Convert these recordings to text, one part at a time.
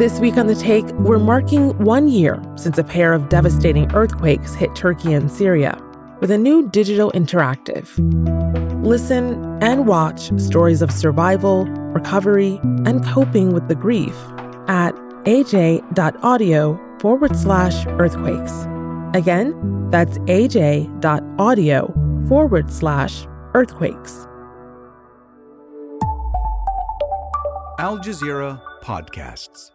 This week on The Take, we're marking one year since a pair of devastating earthquakes hit Turkey and Syria with a new digital interactive. Listen and watch stories of survival, recovery, and coping with the grief at aj.audio forward slash earthquakes. Again, that's aj.audio forward slash earthquakes. Al Jazeera Podcasts.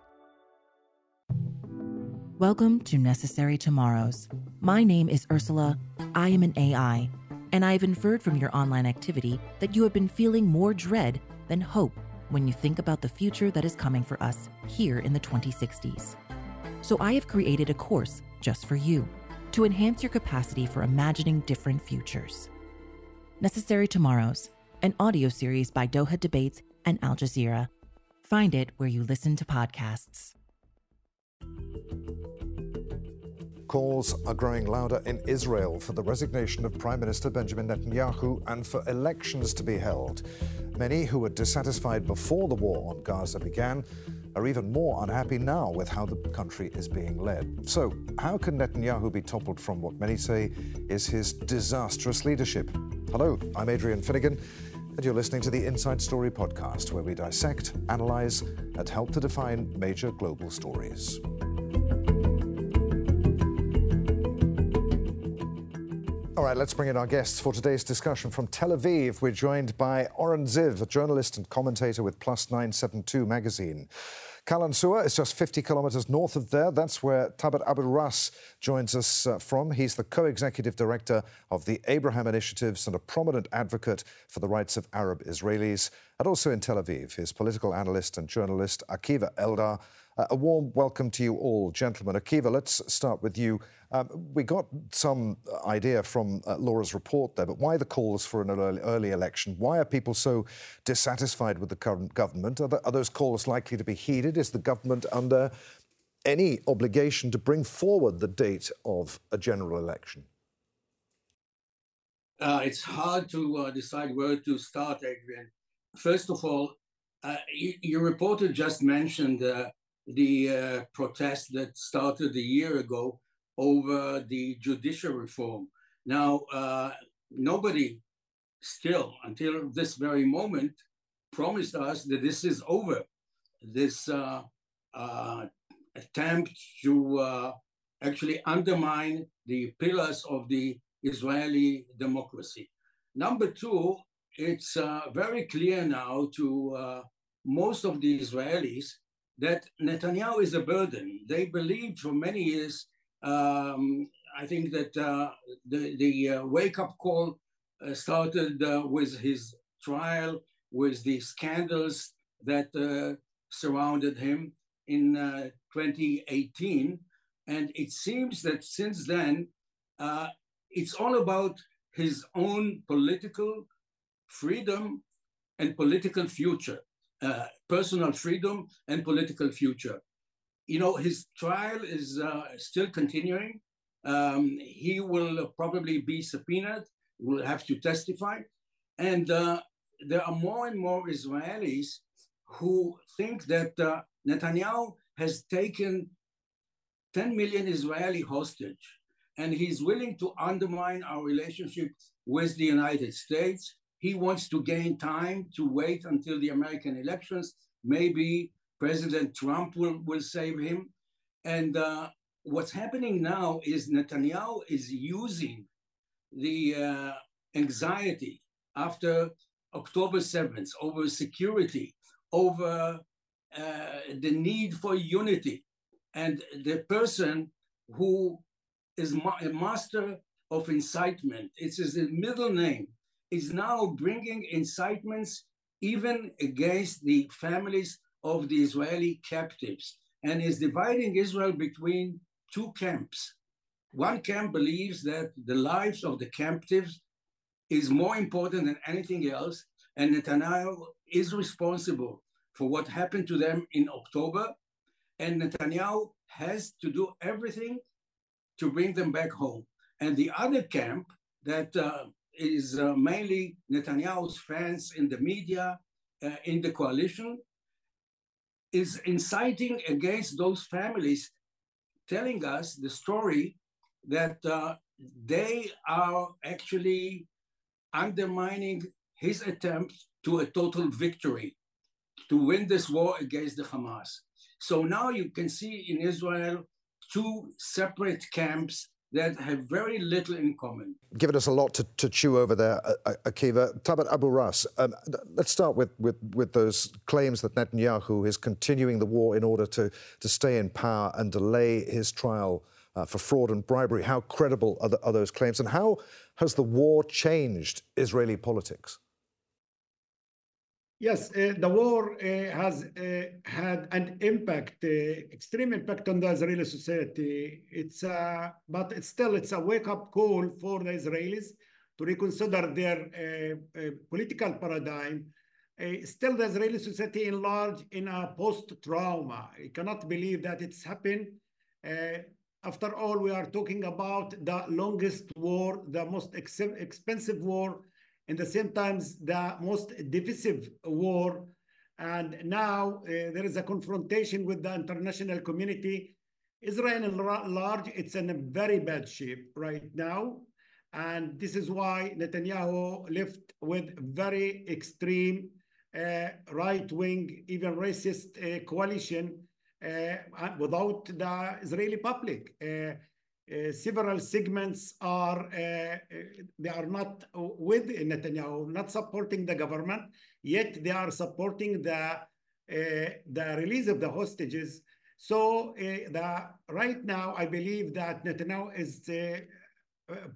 Welcome to Necessary Tomorrows. My name is Ursula. I am an AI, and I have inferred from your online activity that you have been feeling more dread than hope when you think about the future that is coming for us here in the 2060s. So I have created a course just for you to enhance your capacity for imagining different futures. Necessary Tomorrows, an audio series by Doha Debates and Al Jazeera. Find it where you listen to podcasts. Calls are growing louder in Israel for the resignation of Prime Minister Benjamin Netanyahu and for elections to be held. Many who were dissatisfied before the war on Gaza began are even more unhappy now with how the country is being led. So, how can Netanyahu be toppled from what many say is his disastrous leadership? Hello, I'm Adrian Finighan, and you're listening to the Inside Story podcast, where we dissect, analyze, and help to define major global stories. All right, let's bring in our guests for today's discussion. From Tel Aviv, we're joined by Oren Ziv, a journalist and commentator with Plus 972 magazine. Qalansawe is just 50 kilometers north of there. That's where Thabet Abu Rass joins us uh, from. He's the co executive director of the Abraham Initiatives and a prominent advocate for the rights of Arab Israelis. And also in Tel Aviv, his political analyst and journalist Akiva Eldar. Uh, a warm welcome to you all, gentlemen. Akiva, let's start with you. Um, we got some idea from uh, Laura's report there, but why the calls for an early, early, election? Why are people so dissatisfied with the current government? Are, the, are those calls likely to be heeded? Is the government under any obligation to bring forward the date of a general election? Uh, it's hard to uh, decide where to start, Adrian. First of all, uh, you, your reporter just mentioned uh, the uh, protest that started a year ago over the judicial reform. Now, uh, nobody still, until this very moment, promised us that this is over. This uh, uh attempt to uh, actually undermine the pillars of the Israeli democracy. Number two, it's uh, very clear now to most of the Israelis that Netanyahu is a burden. They believed for many years. Um, I think that uh, the, the uh, wake up call uh, started uh, with his trial, with the scandals that uh, surrounded him in uh, 2018. And it seems that since then, it's all about his own political freedom and political future. Personal freedom and political future. You know, his trial is uh, still continuing. Um, he will probably be subpoenaed, will have to testify. And uh, there are more and more Israelis who think that uh, Netanyahu has taken 10 million Israeli hostage and he's willing to undermine our relationship with the United States he wants to gain time to wait until the American elections. Maybe President Trump will, will save him. And uh, what's happening now is Netanyahu is using the uh, anxiety after October 7th over security, over uh, the need for unity. And the person who is ma- a master of incitement, it's his middle name, is now bringing incitements even against the families of the Israeli captives and is dividing Israel between two camps. One camp believes that the lives of the captives is more important than anything else, and Netanyahu is responsible for what happened to them in October, and Netanyahu has to do everything to bring them back home. And the other camp that uh, is uh, mainly Netanyahu's fans in the media, uh, in the coalition, is inciting against those families, telling us the story that uh, they are actually undermining his attempt to a total victory to win this war against the Hamas. So now you can see in Israel two separate camps that have very little in common. Given us a lot to, to chew over there, uh, uh Akiva. Thabet Abu Rass, um, let's start with, with, with those claims that Netanyahu is continuing the war in order to, to stay in power and delay his trial uh, for fraud and bribery. How credible are, the, are those claims? And how has the war changed Israeli politics? Yes, uh, the war uh, has uh, had an impact, uh, extreme impact on the Israeli society. It's uh, but it's still it's a wake-up call for the Israelis to reconsider their uh, political paradigm. still, the Israeli society in large in a post-trauma. I cannot believe that it's happened. after all, we are talking about the longest war, the most ex expensive war in the same times the most divisive war. And now uh, there is a confrontation with the international community. Israel in large, it's in a very bad shape right now. And this is why Netanyahu left with very extreme uh, right-wing, even racist uh, coalition uh, without the Israeli public. Uh, uh, several segments are uh, uh, they are not with Netanyahu, not supporting the government, yet they are supporting the the release of the hostages. So the right now, I believe that Netanyahu is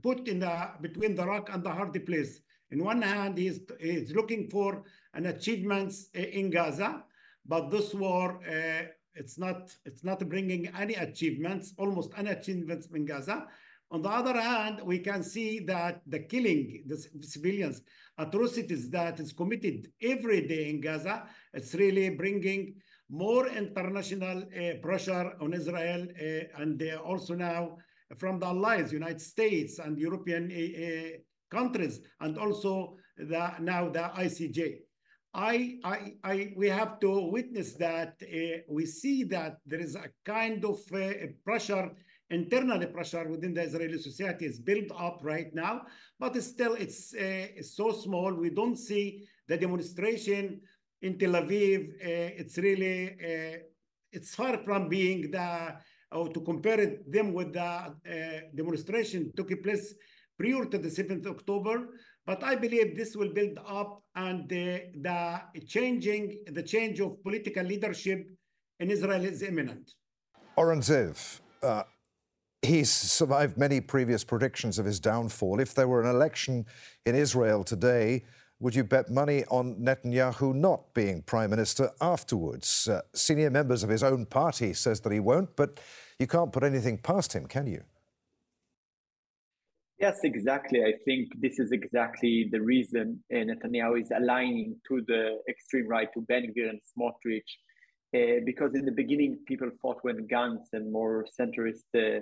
put in the between the rock and the hard place. In one hand, he's, he's looking for an achievements in Gaza, but this war uh, it's not, it's not bringing any achievements, almost any achievements in Gaza. On the other hand, we can see that the killing, the civilians, atrocities that is committed every day in Gaza, it's really bringing more international uh, pressure on Israel uh, and also now from the allies, United States and European uh, countries, and also the, now the ICJ. I, I, I, we have to witness that uh, we see that there is a kind of uh, pressure, internal pressure within the Israeli society is built up right now, but still it's, uh, it's so small. We don't see the demonstration in Tel Aviv. it's really, it's far from being the, or to compare it, them with the demonstration took place prior to the 7th October. But I believe this will build up and the, the changing, the change of political leadership in Israel is imminent. Oren Ziv, uh, he's survived many previous predictions of his downfall. If there were an election in Israel today, would you bet money on Netanyahu not being prime minister afterwards? Uh, senior members of his own party says that he won't, but you can't put anything past him, can you? Yes, exactly. I think this is exactly the reason uh, Netanyahu is aligning to the extreme right, to Ben Gvir and Smotrich, uh, because in the beginning, people thought when Gantz and more centrist uh,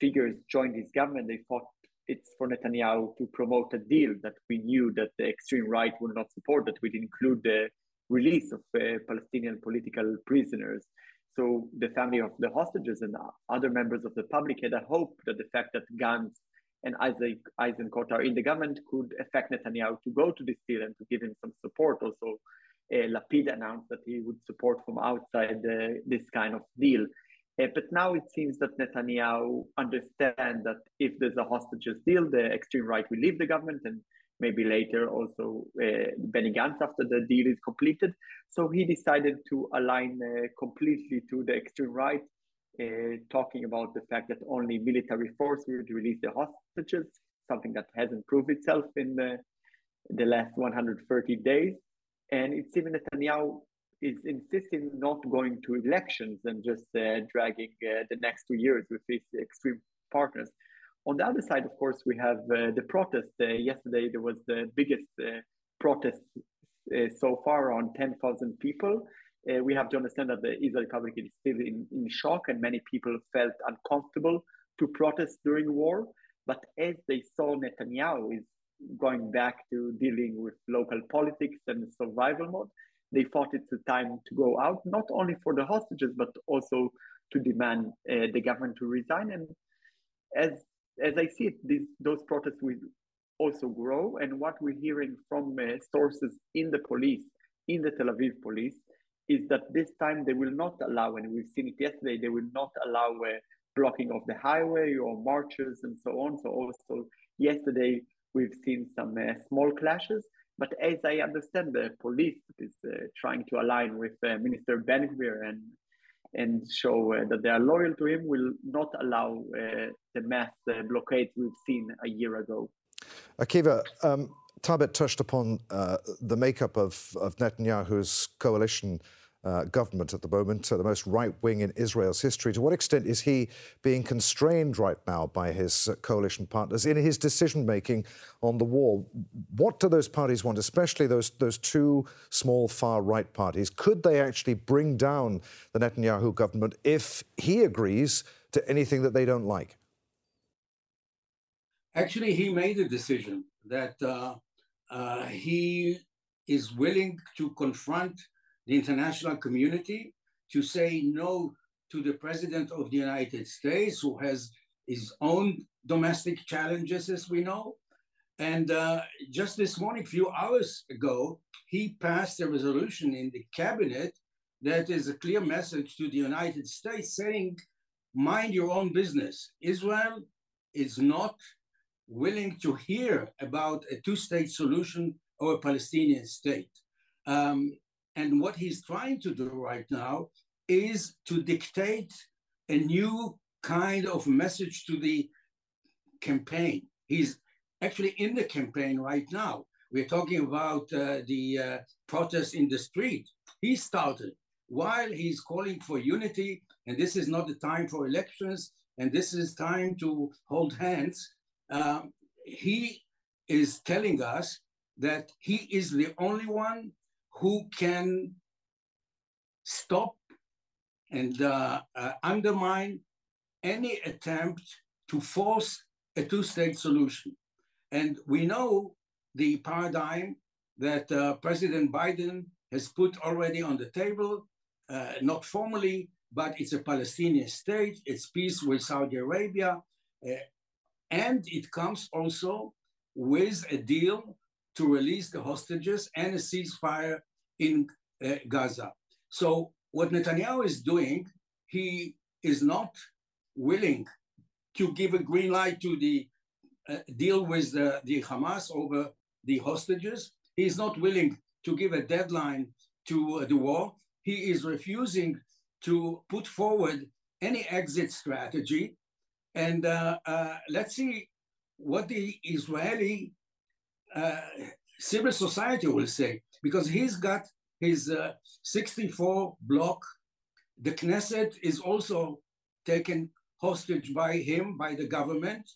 figures joined his government, they thought it's for Netanyahu to promote a deal that we knew that the extreme right would not support, that would include the release of Palestinian political prisoners. So the family of the hostages and other members of the public had a hope that the fact that Gantz and Isaac Eisenkot are in the government could affect Netanyahu to go to this deal and to give him some support. Also, uh, Lapid announced that he would support from outside uh, this kind of deal. Uh, but now it seems that Netanyahu understands that if there's a hostages deal, the extreme right will leave the government and maybe later also uh, Benny Gantz after the deal is completed. So he decided to align uh, completely to the extreme right uh, talking about the fact that only military force would release the hostages, something that hasn't proved itself in the, the last 130 days. And it's even Netanyahu is insisting not going to elections and just uh, dragging uh, the next two years with his extreme partners. On the other side, of course, we have uh, the protest. Uh, yesterday, there was the biggest uh, protest so far on 10,000 people uh, we have to understand that the Israeli public is still in, in shock and many people felt uncomfortable to protest during war. But as they saw Netanyahu is going back to dealing with local politics and survival mode, they thought it's the time to go out, not only for the hostages, but also to demand uh, the government to resign. And as as I see it, these, those protests will also grow. And what we're hearing from uh, sources in the police, in the Tel Aviv police, is that this time they will not allow, and we've seen it yesterday, they will not allow uh, blocking of the highway or marches and so on. So also yesterday we've seen some uh, small clashes. But as I understand, the police is uh, trying to align with uh, Minister Ben and and show uh, that they are loyal to him will not allow uh, the mass uh, blockades we've seen a year ago. Akiva, um, Thabet touched upon the makeup of, of Netanyahu's coalition uh, government at the moment, uh, the most right wing in Israel's history. To what extent is he being constrained right now by his uh, coalition partners in his decision making on the war? What do those parties want, especially those, those two small far right parties? Could they actually bring down the Netanyahu government if he agrees to anything that they don't like? Actually, he made a decision that uh, uh, he is willing to confront the international community to say no to the President of the United States, who has his own domestic challenges, as we know. And uh, just this morning, a few hours ago, he passed a resolution in the cabinet that is a clear message to the United States saying, mind your own business. Israel is not willing to hear about a two state solution or a Palestinian state. Um, and what he's trying to do right now is to dictate a new kind of message to the campaign. He's actually in the campaign right now. We're talking about uh, the uh, protests in the street. He started while he's calling for unity, and this is not the time for elections, and this is time to hold hands. Um, he is telling us that he is the only one who can stop and uh, uh, undermine any attempt to force a two-state solution. And we know the paradigm that uh, President Biden has put already on the table, uh, not formally, but it's a Palestinian state, it's peace with Saudi Arabia, uh, and it comes also with a deal to release the hostages and a ceasefire in uh, Gaza. So what Netanyahu is doing, he is not willing to give a green light to the uh, deal with the, the Hamas over the hostages. He is not willing to give a deadline to uh, the war. He is refusing to put forward any exit strategy. And uh, uh let's see what the Israeli uh, civil society will say, because he's got his uh, 64 bloc. The Knesset is also taken hostage by him, by the government.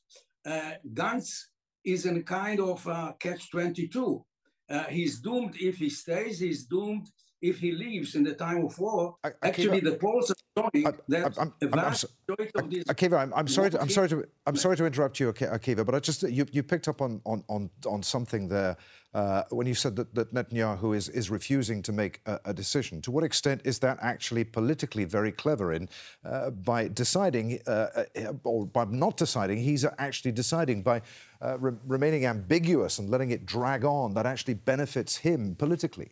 Uh, Gantz is in a kind of uh, catch 22. Uh, he's doomed if he stays, he's doomed if he leaves in the time of war. I, I Actually, the polls are showing that I'm, I'm, vast majority of these. Akiva, I'm, I'm sorry. To, I'm sorry to. I'm sorry to interrupt you, Akiva, but I just you, you picked up on on on, on something there uh, when you said that, that Netanyahu is is refusing to make a, a, decision. To what extent is that actually politically very clever in uh, by deciding uh, uh or by not deciding? He's actually deciding by uh, re remaining ambiguous and letting it drag on. That actually benefits him politically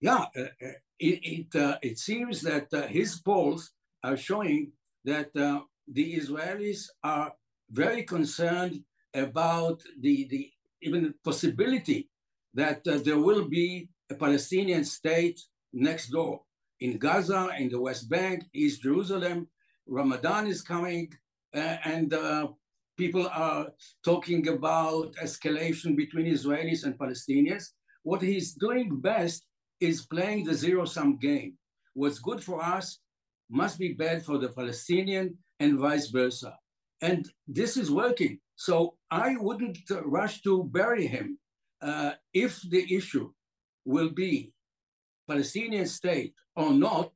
yeah, uh, uh, it it, uh, it seems that his polls are showing that the Israelis are very concerned about the, the even possibility that uh, there will be a Palestinian state next door in Gaza, in the West Bank, East Jerusalem. Ramadan is coming, uh, and uh, people are talking about escalation between Israelis and Palestinians. What he's doing best is playing the zero sum game. What's good for us must be bad for the Palestinian and vice versa. And this is working. So I wouldn't rush to bury him. Uh, if the issue will be Palestinian state or not,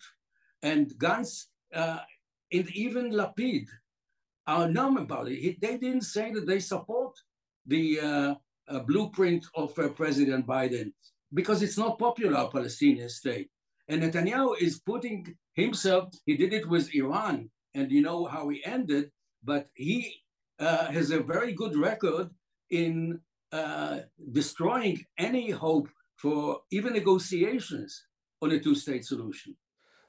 and Gantz uh, and even Lapid are numb about it. They didn't say that they support the uh, uh blueprint of uh, President Biden. Because it's not popular, Palestinian state. And Netanyahu is putting himself, he did it with Iran, and you know how he ended, but he uh, has a very good record in uh, destroying any hope for even negotiations on a two state solution.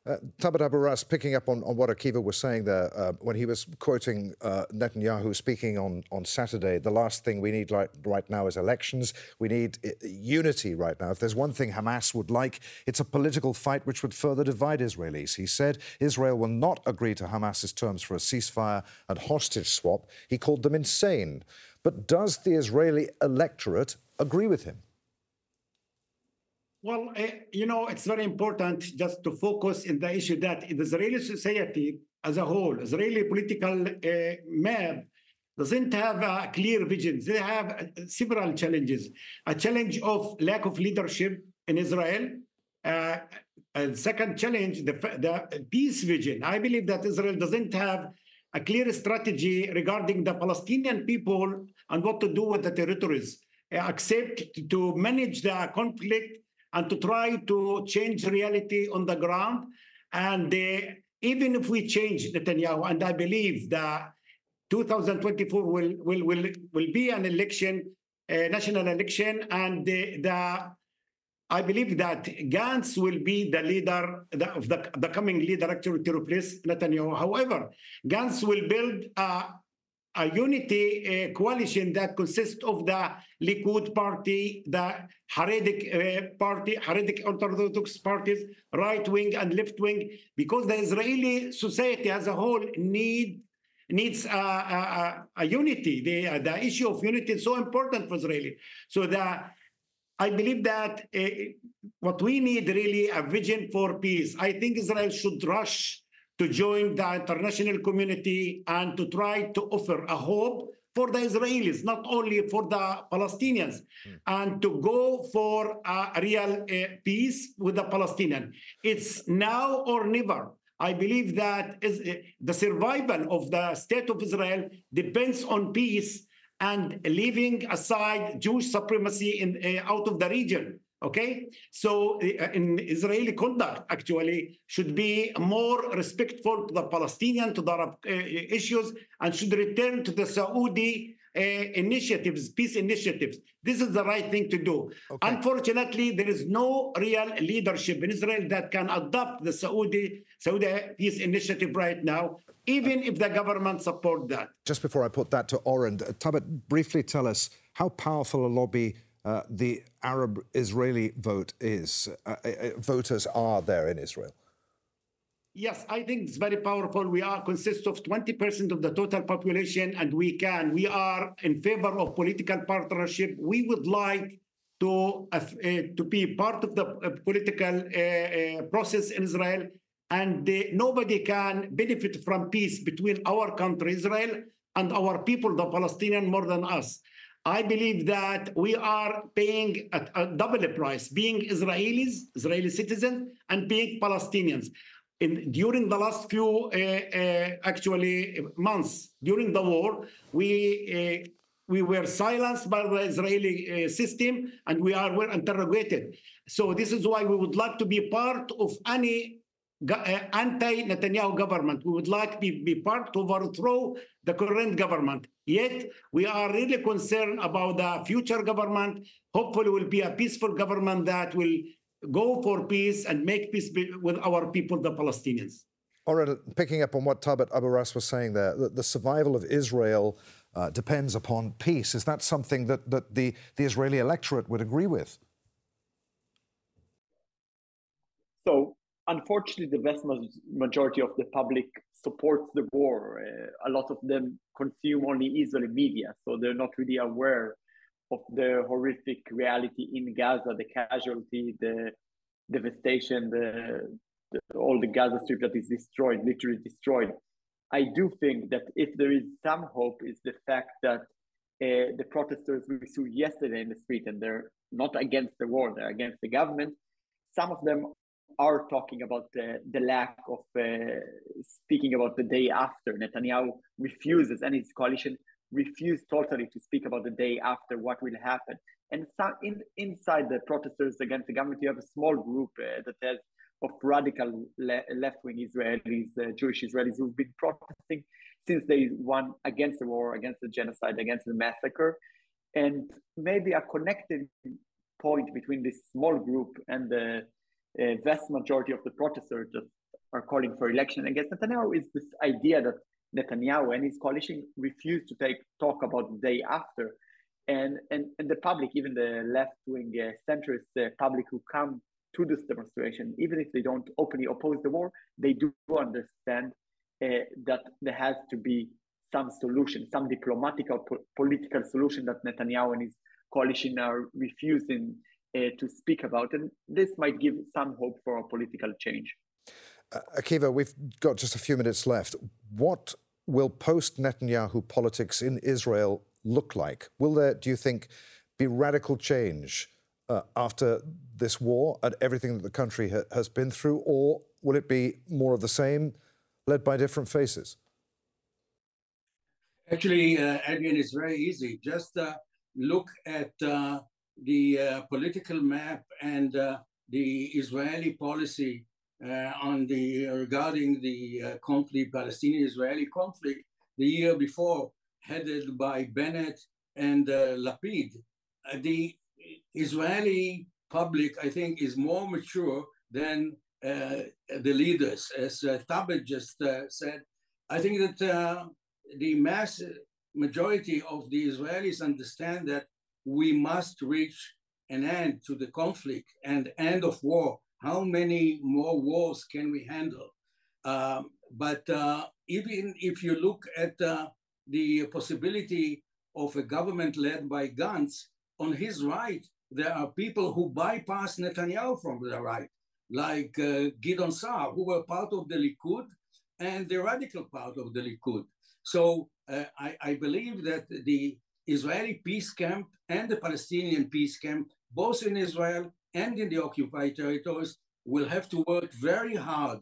Uh, Thabet Abu Rass, picking up on, on what Akiva was saying there, uh, when he was quoting uh, Netanyahu speaking on, on Saturday, the last thing we need right, right now is elections. We need uh, unity right now. If there's one thing Hamas would like, it's a political fight which would further divide Israelis. He said Israel will not agree to Hamas's terms for a ceasefire and hostage swap. He called them insane. But does the Israeli electorate agree with him? Well, uh, you know, it's very important just to focus in the issue that the Israeli society as a whole, Israeli political uh, map doesn't have a clear vision. They have uh, several challenges. A challenge of lack of leadership in Israel. Uh, a second challenge, the, the peace vision. I believe that Israel doesn't have a clear strategy regarding the Palestinian people and what to do with the territories, except to manage the conflict and to try to change reality on the ground. And uh, even if we change Netanyahu, and I believe that 2024 will will will will be an election, a national election, and the, the I believe that Gantz will be the leader of the, the coming leader actually to replace Netanyahu. However, Gantz will build a a unity uh, coalition that consists of the Likud party, the Haredic uh, party, Haredic Orthodox parties, right wing and left wing, because the Israeli society as a whole need needs a, a, a unity. The, the issue of unity is so important for Israeli. So the I believe that uh, what we need really a vision for peace. I think Israel should rush to join the international community and to try to offer a hope for the Israelis, not only for the Palestinians, mm. and to go for a real uh, peace with the Palestinians. It's now or never. I believe that is, uh, the survival of the state of Israel depends on peace and leaving aside Jewish supremacy in, uh, out of the region. Okay, so uh, in Israeli conduct actually should be more respectful to the Palestinian, to the Arab uh, issues, and should return to the Saudi uh, initiatives, peace initiatives. This is the right thing to do. Okay. Unfortunately, there is no real leadership in Israel that can adopt the Saudi Saudi peace initiative right now, even if the government support that. Just before I put that to Oren, uh, Thabet, briefly tell us how powerful a lobby uh, the Arab Israeli vote is, uh, uh, uh, voters are there in Israel? Yes, I think it's very powerful. We are consist of 20% of the total population, and we can. We are in favor of political partnership. We would like to uh, to be part of the political process in Israel, and nobody can benefit from peace between our country, Israel, and our people, the Palestinian, more than us. I believe that we are paying a, a double price, being Israelis, Israeli citizens, and being Palestinians. In, during the last few uh, uh, actually months during the war, we uh, we were silenced by the Israeli uh, system and we are were interrogated. So this is why we would like to be part of any anti-Netanyahu government. We would like to be, be part to overthrow the current government. Yet we are really concerned about the future government. Hopefully, will be a peaceful government that will go for peace and make peace with our people, the Palestinians. All right, picking up on what Thabet Abu Rass was saying there, the, the survival of Israel uh, depends upon peace. Is that something that, that the, the Israeli electorate would agree with? So unfortunately, the vast majority of the public supports the war. Uh, a lot of them consume only Israeli media, so they're not really aware of the horrific reality in Gaza, the casualty, the devastation, the, the, all the Gaza Strip that is destroyed, literally destroyed. I do think that if there is some hope, is the fact that uh, the protesters we saw yesterday in the street, and they're not against the war, they're against the government. Some of them are talking about the, the lack of uh, speaking about the day after. Netanyahu refuses, and his coalition refuse totally to speak about the day after what will happen. And some in, inside the protesters against the government, you have a small group uh, that has of radical le- left-wing Israelis, uh, Jewish Israelis who've been protesting since they won against the war, against the genocide, against the massacre, and maybe a connecting point between this small group and the uh, vast majority of the protesters are calling for election against Netanyahu is this idea that Netanyahu and his coalition refuse to take talk about the day after. And, and, and the public, even the left wing uh, centrist uh, public who come to this demonstration, even if they don't openly oppose the war, they do understand uh, that there has to be some solution, some diplomatic or po- political solution that Netanyahu and his coalition are refusing to speak about. And this might give some hope for a political change. Uh, Akiva, we've got just a few minutes left. What will post Netanyahu politics in Israel look like? Will there, do you think, be radical change uh, after this war and everything that the country ha- has been through, or will it be more of the same, led by different faces? Actually, uh, Adrian, it's very easy. Just uh, look at uh, the uh, political map and uh, the Israeli policy uh, on the regarding the conflict, Palestinian-Israeli conflict, the year before, headed by Bennett and Lapid. the Israeli public, I think, is more mature than the leaders, as uh, Thabet just said. I think that the mass majority of the Israelis understand that we must reach an end to the conflict and end of war. How many more wars can we handle? Um, but uh, even if you look at uh, the possibility of a government led by Gantz, on his right, there are people who bypass Netanyahu from the right, like uh, Gideon Saar, who were part of the Likud and the radical part of the Likud. So uh, I, I, believe that the Israeli peace camp and the Palestinian peace camp, both in Israel and in the occupied territories, will have to work very hard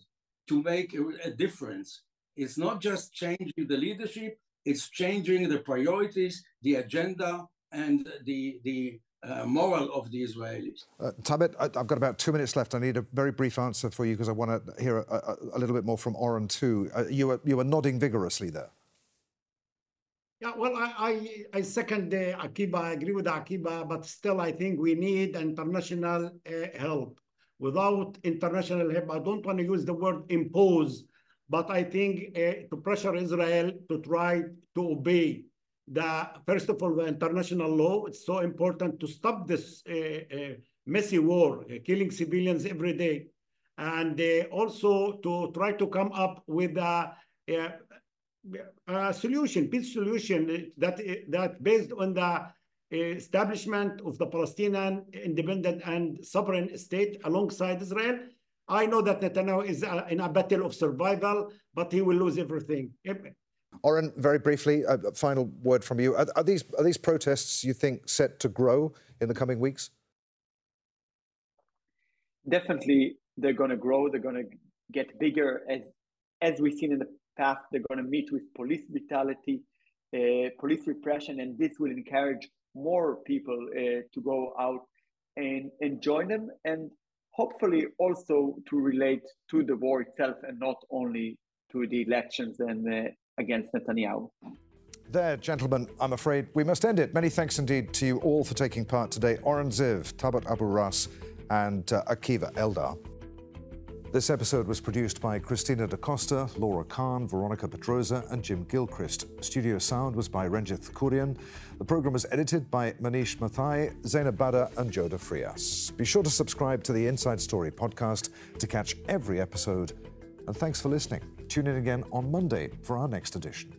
to make a, a difference. It's not just changing the leadership, it's changing the priorities, the agenda, and the, the uh, moral of the Israelis. Uh, Thabet, I, have got about two minutes left. I need a very brief answer for you because I want to hear a, a, a, little bit more from Oren too. Uh, you, were, you were nodding vigorously there. Yeah, well, I, I, I second Akiba. I agree with Akiba, but still, I think we need international uh, help. Without international help, I don't want to use the word impose, but I think uh, to pressure Israel to try to obey the first of all the international law. It's so important to stop this uh, messy war, killing civilians every day, and also to try to come up with a a Uh, solution, peace solution uh, that uh, that based on the establishment of the Palestinian independent and sovereign state alongside Israel. I know that Netanyahu is uh, in a battle of survival, but he will lose everything. Oren, very briefly, a final word from you. Are, are, these are these protests you think set to grow in the coming weeks? Definitely, they're going to grow. They're going to get bigger as as we've seen in the path. They're going to meet with police brutality, uh, police repression, and this will encourage more people uh, to go out and, and join them, and hopefully also to relate to the war itself and not only to the elections and uh, against Netanyahu. There, gentlemen, I'm afraid we must end it. Many thanks indeed to you all for taking part today. Oren Ziv, Thabet Abu Rass, and uh, Akiva Eldar. This episode was produced by Christina Da Costa, Laura Khan, Veronica Pedroza, and Jim Gilchrist. Studio sound was by Renjith Kurian. The program was edited by Manish Mathai, Zainab Bada, and Joda Frias. Be sure to subscribe to the Inside Story podcast to catch every episode. And thanks for listening. Tune in again on Monday for our next edition.